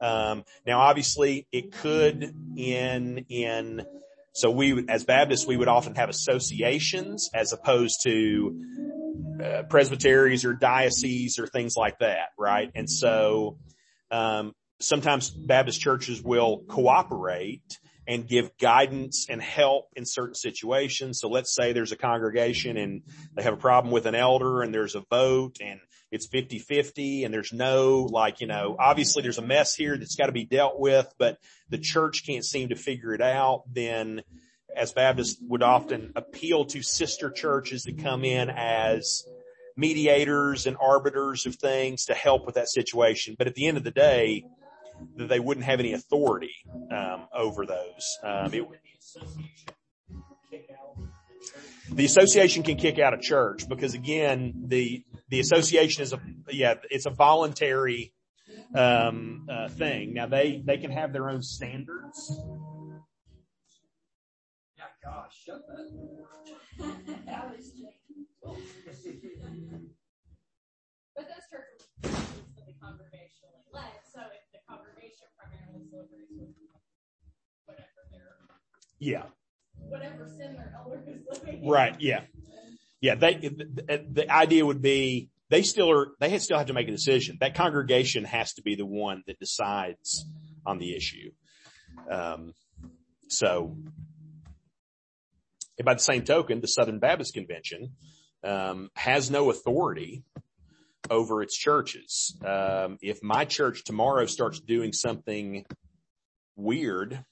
A: Um, now obviously it could in, in, so we as Baptists, we would often have associations as opposed to uh, presbyteries or dioceses or things like that, right? And so, um, sometimes Baptist churches will cooperate and give guidance and help in certain situations. So let's say there's a congregation and they have a problem with an elder and there's a vote and it's 50-50 and there's no like, you know, obviously there's a mess here that's got to be dealt with, but the church can't seem to figure it out. Then as Baptists would often appeal to sister churches to come in as mediators and arbiters of things to help with that situation. But at the end of the day, that they wouldn't have any authority um, over those. Um, it,
C: the association
A: can kick out a church because again, the the association is a yeah, it's a voluntary um, uh, thing. Now they they can have their own standards
C: gosh, shut that.
B: That was
E: But those churches are consistently congregationally led, so if the congregation primarily celebrates whatever their,
A: Yeah.
E: whatever sin their elder is living.
A: Right. Yeah. Yeah. They, the, the idea would be they still are, they still have to make a decision. That congregation has to be the one that decides on the issue. Um, so by the same token, the Southern Baptist Convention, um, has no authority over its churches. Um, if my church tomorrow starts doing something weird,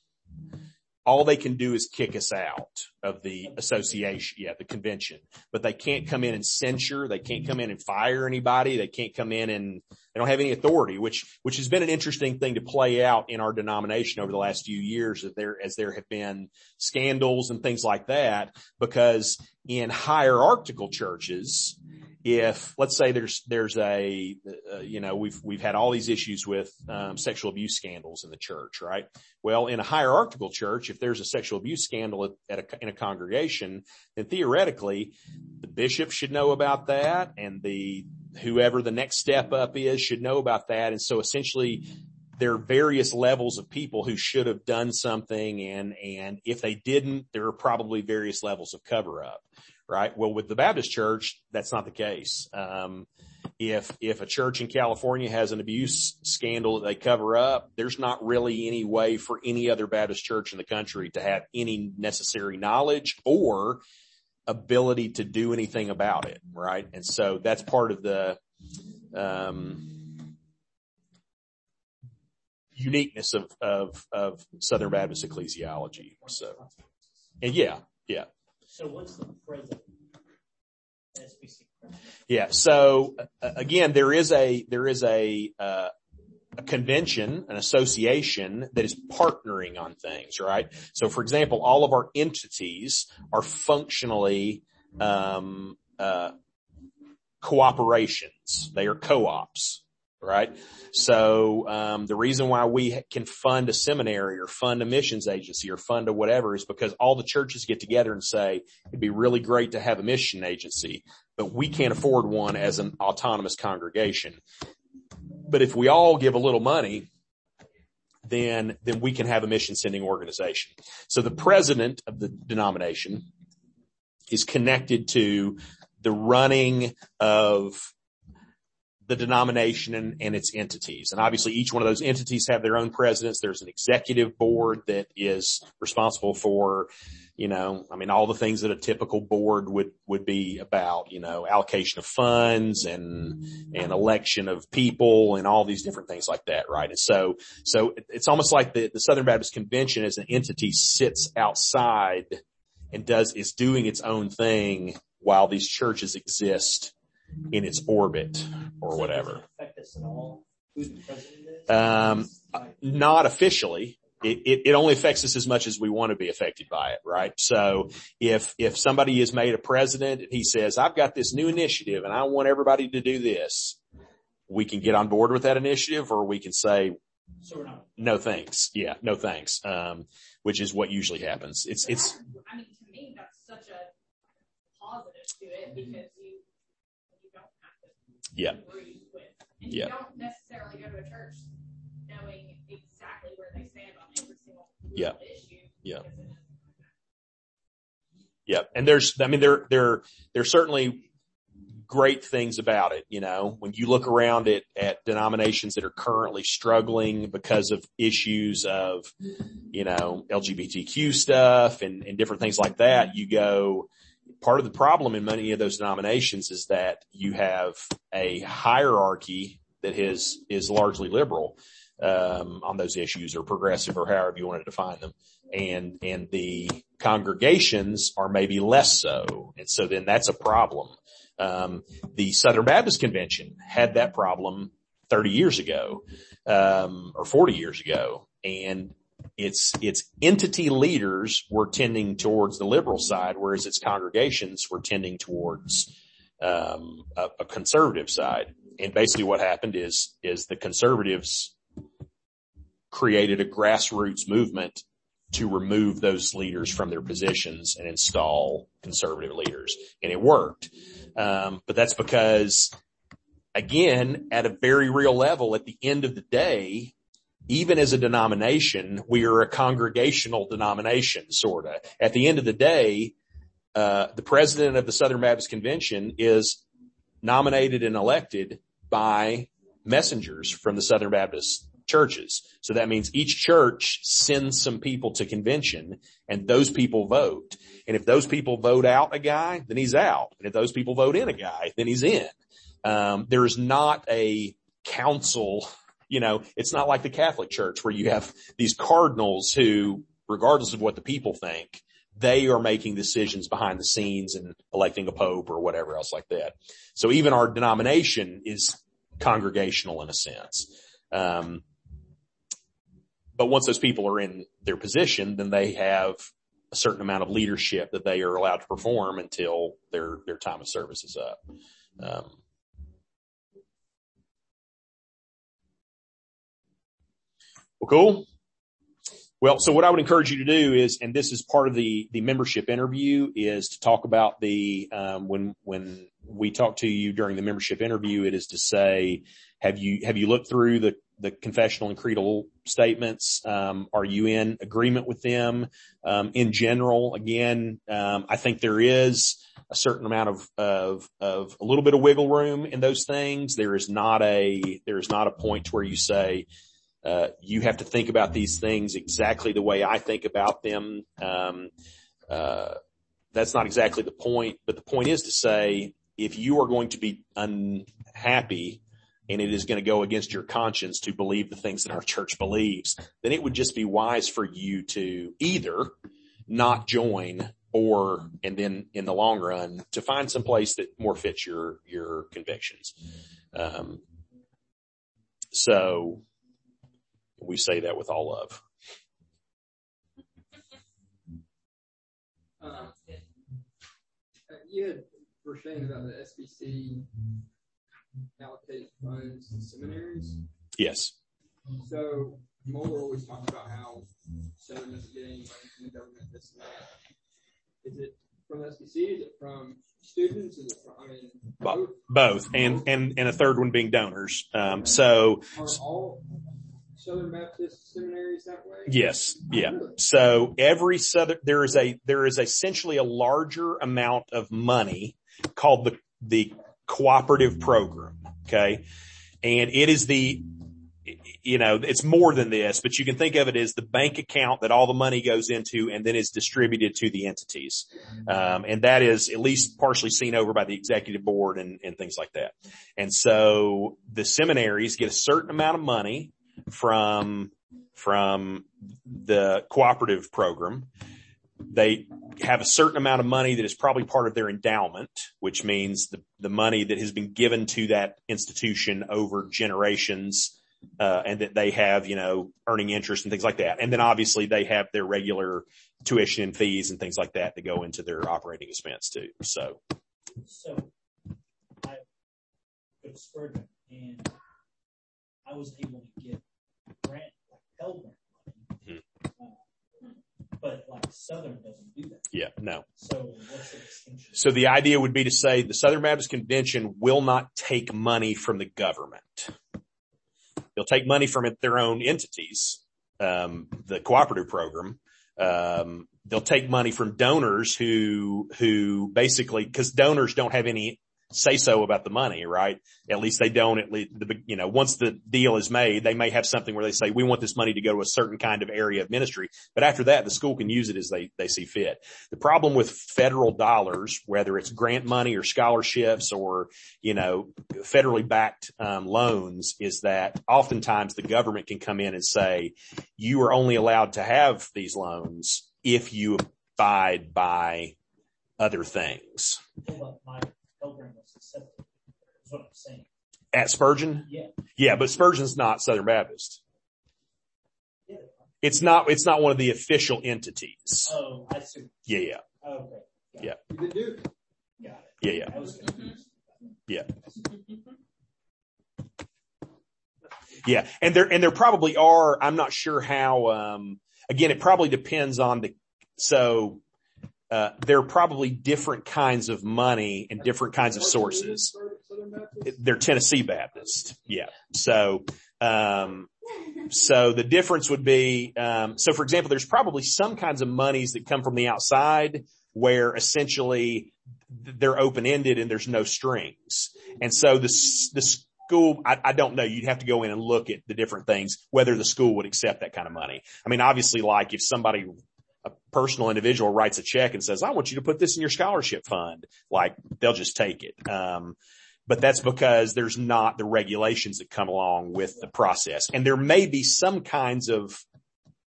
A: all they can do is kick us out of the association, yeah, the convention, but they can't come in and censure. They can't come in and fire anybody. They can't come in and they don't have any authority, which, which has been an interesting thing to play out in our denomination over the last few years that there, as there have been scandals and things like that, because in hierarchical churches, if let's say there's there's a uh, you know we've we've had all these issues with um, sexual abuse scandals in the church right? Well in a hierarchical church if there's a sexual abuse scandal at, at a, in a congregation then theoretically the bishop should know about that and the whoever the next step up is should know about that. And so essentially there are various levels of people who should have done something and and if they didn't there are probably various levels of cover up right? Well, with the Baptist church, that's not the case. Um, if, if a church in California has an abuse scandal that they cover up, there's not really any way for any other Baptist church in the country to have any necessary knowledge or ability to do anything about it, right? And so that's part of the, um, uniqueness of, of, of Southern Baptist ecclesiology. So, and yeah, yeah.
C: So what's the president? SBC?
A: Yeah. So uh, again, there is a, there is a, uh, a convention, an association that is partnering on things, right? So for example, all of our entities are functionally, um, uh, cooperations. They are co-ops right? So um, the reason why we can fund a seminary or fund a missions agency or fund a whatever is because all the churches get together and say it'd be really great to have a mission agency, but we can't afford one as an autonomous congregation. But if we all give a little money, then then we can have a mission sending organization. So the president of the denomination is connected to the running of the denomination and, and, its entities. And obviously each one of those entities have their own presidents. There's an executive board that is responsible for, you know, I mean, all the things that a typical board would, would be about, you know, allocation of funds and, and election of people and all these different things like that, right? And so, so it's almost like the, the Southern Baptist Convention as an entity sits outside and does, is doing its own thing while these churches exist in its orbit or whatever.
C: Affect us at all? Who the president is?
A: Um, not officially. It, it, it, only affects us as much as we want to be affected by it, right? So if, if somebody is made a president and he says, I've got this new initiative and I want everybody to do this, we can get on board with that initiative or we can say,
C: so
A: no thanks. Yeah, no thanks. Um, which is what usually happens. It's, it's.
E: I mean, to me, that's such a positive to it because you
A: yeah.
E: agree with. And
A: yeah.
E: you don't necessarily go to a church knowing exactly where they stand on every single
A: yeah.
E: issue.
A: Yeah. Yeah. And there's, I mean, there, there, there's certainly great things about it. You know, when you look around at, at denominations that are currently struggling because of issues of, you know, LGBTQ stuff and, and different things like that, you go, part of the problem in many of those denominations is that you have a hierarchy that is is largely liberal um, on those issues or progressive or however you want to define them. And and the congregations are maybe less so. And so then that's a problem. Um, the southern baptist convention had that problem 30 years ago um, or 40 years ago. And its its entity leaders were tending towards the liberal side, whereas its congregations were tending towards um, a, a, conservative side. And basically, what happened is is the conservatives created a grassroots movement to remove those leaders from their positions and install conservative leaders. And it worked. Um, but that's because again, at a very real level, at the end of the day, even as a denomination, we are a congregational denomination, sorta. At the end of the day, uh, the president of the Southern Baptist Convention is nominated and elected by messengers from the Southern Baptist churches. So that means each church sends some people to convention and those people vote. And if those people vote out a guy, then he's out. And if those people vote in a guy, then he's in. Um, there's not a council, you know, it's not like the Catholic church where you have these cardinals who, regardless of what the people think, they are making decisions behind the scenes and electing a pope or whatever else like that. So even our denomination is congregational in a sense. Um, but once those people are in their position, then they have a certain amount of leadership that they are allowed to perform until their, their time of service is up. Um, well, cool. Well, so what I would encourage you to do is, and this is part of the the membership interview, is to talk about the um, when when we talk to you during the membership interview, it is to say, have you have you looked through the the confessional and creedal statements? Um, are you in agreement with them? Um, in general, again, um, I think there is a certain amount of, of, of a little bit of wiggle room in those things. There is not a, there is not a point to where you say, uh, you have to think about these things exactly the way I think about them. Um, uh, that's not exactly the point, but the point is to say, if you are going to be unhappy and it is going to go against your conscience to believe the things that our church believes, then it would just be wise for you to either not join or, and then in the long run, to find some place that more fits your, your convictions. Um, so we say that with all love.
D: Uh, you had, were saying about the SBC allocating funds to seminaries.
A: Yes.
D: So Mohler always talks about how Southern is getting money from the government, this and that. Is it from the SBC? Is it from students? Is it from, I mean,
A: Bo- Both. And, and, and a third one being donors. Um, so
D: Are all Southern Baptist seminaries that way?
A: yes. Yeah. So every southern, there is a, there is essentially a larger amount of money called the, the cooperative program. Okay. And it is the, you know, it's more than this, but you can think of it as the bank account that all the money goes into and then is distributed to the entities. Um, and that is at least partially seen over by the executive board and, and things like that. And so the seminaries get a certain amount of money from, from the cooperative program. They have a certain amount of money that is probably part of their endowment, which means the, the money that has been given to that institution over generations, uh, and that they have, you know, earning interest and things like that. And then obviously they have their regular tuition and fees and things like that that go into their operating expense too. So
C: So I Spurgeon and I was able to get grant, like Pell Grant money. Uh, but like Southern doesn't do that.
A: yeah, no.
C: So what's the distinction?
A: So the idea would be to say the Southern Baptist Convention will not take money from the government. They'll take money from it, their own entities, um, the cooperative program. Um, they'll take money from donors who, who basically, cause donors don't have any say so about the money, right? At least they don't at least, the, you know, once the deal is made, they may have something where they say, we want this money to go to a certain kind of area of ministry. But after that, the school can use it as they, they see fit. The problem with federal dollars, whether it's grant money or scholarships or, you know, federally backed um, loans is that oftentimes the government can come in and say, you are only allowed to have these loans if you abide by other things.
C: Well, my Pell Grant was accepted. Is what I'm saying.
A: At Spurgeon?
C: Yeah.
A: Yeah, but Spurgeon's not Southern Baptist.
C: Yeah.
A: It's not, it's not one of the official entities.
C: Oh, I see.
A: Yeah, yeah,
C: Okay.
A: Yeah.
D: You can do.
C: Got it.
A: yeah, yeah.
C: I was confused.
A: Yeah. And there, and there probably are, I'm not sure how, um, again, it probably depends on the, so, uh, there are probably different kinds of money and different kinds of sources. They're Tennessee Baptist. Yeah. So, um, so the difference would be, um, so for example, there's probably some kinds of monies that come from the outside where essentially they're open-ended and there's no strings. And so the, the school, I, I don't know, you'd have to go in and look at the different things, whether the school would accept that kind of money. I mean, obviously like if somebody, personal individual writes a check and says, I want you to put this in your scholarship fund, like they'll just take it. Um, but that's because there's not the regulations that come along with the process. And there may be some kinds of,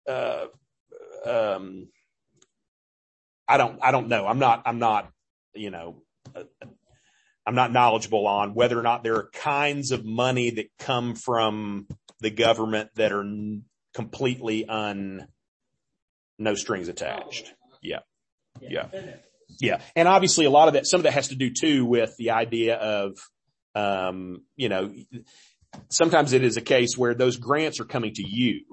A: uh, um, I don't, I don't know. I'm not, I'm not, you know, uh, I'm not knowledgeable on whether or not there are kinds of money that come from the government that are n- completely un, no strings attached. Yeah. Yeah. Yeah. And obviously a lot of that, some of that has to do too with the idea of, um, you know, sometimes it is a case where those grants are coming to you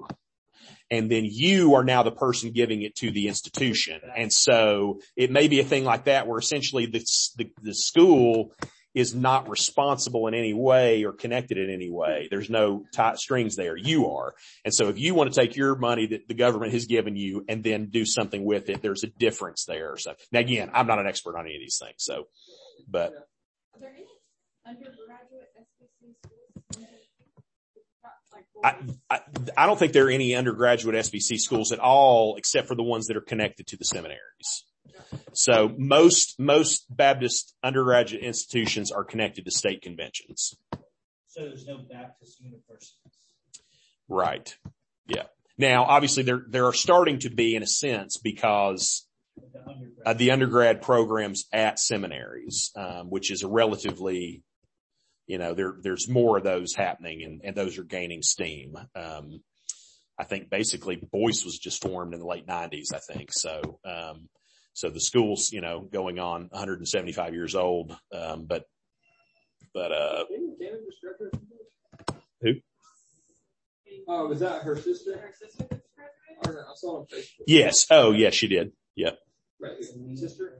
A: and then you are now the person giving it to the institution. And so it may be a thing like that where essentially the, the, the school is not responsible in any way or connected in any way. There's no tight strings there. You are. And so if you want to take your money that the government has given you and then do something with it, there's a difference there. So now again, I'm not an expert on any of these things. So, but
E: Are there any undergraduate SBC schools? Like
A: I. I, I don't think there are any undergraduate SBC schools at all, except for the ones that are connected to the seminaries. So most, most Baptist undergraduate institutions are connected to state conventions.
C: So there's no Baptist universities.
A: Right. Yeah. Now, obviously there, there are starting to be in a sense because
C: The undergrad.
A: uh, the undergrad programs at seminaries, um, which is a relatively, you know, there, there's more of those happening and, and those are gaining steam. Um, I think basically Boyce was just formed in the late nineties, I think. So, um, so the school's, you know, going on 175 years old. Um, but, but, uh,
D: Didn't Canada just graduate?
A: Who?
D: Oh, was that her sister?
B: Her sister
D: I
B: graduating?
D: don't know. I saw on Facebook.
A: yes. Oh, yes, she did. Yeah.
D: Right. Sister?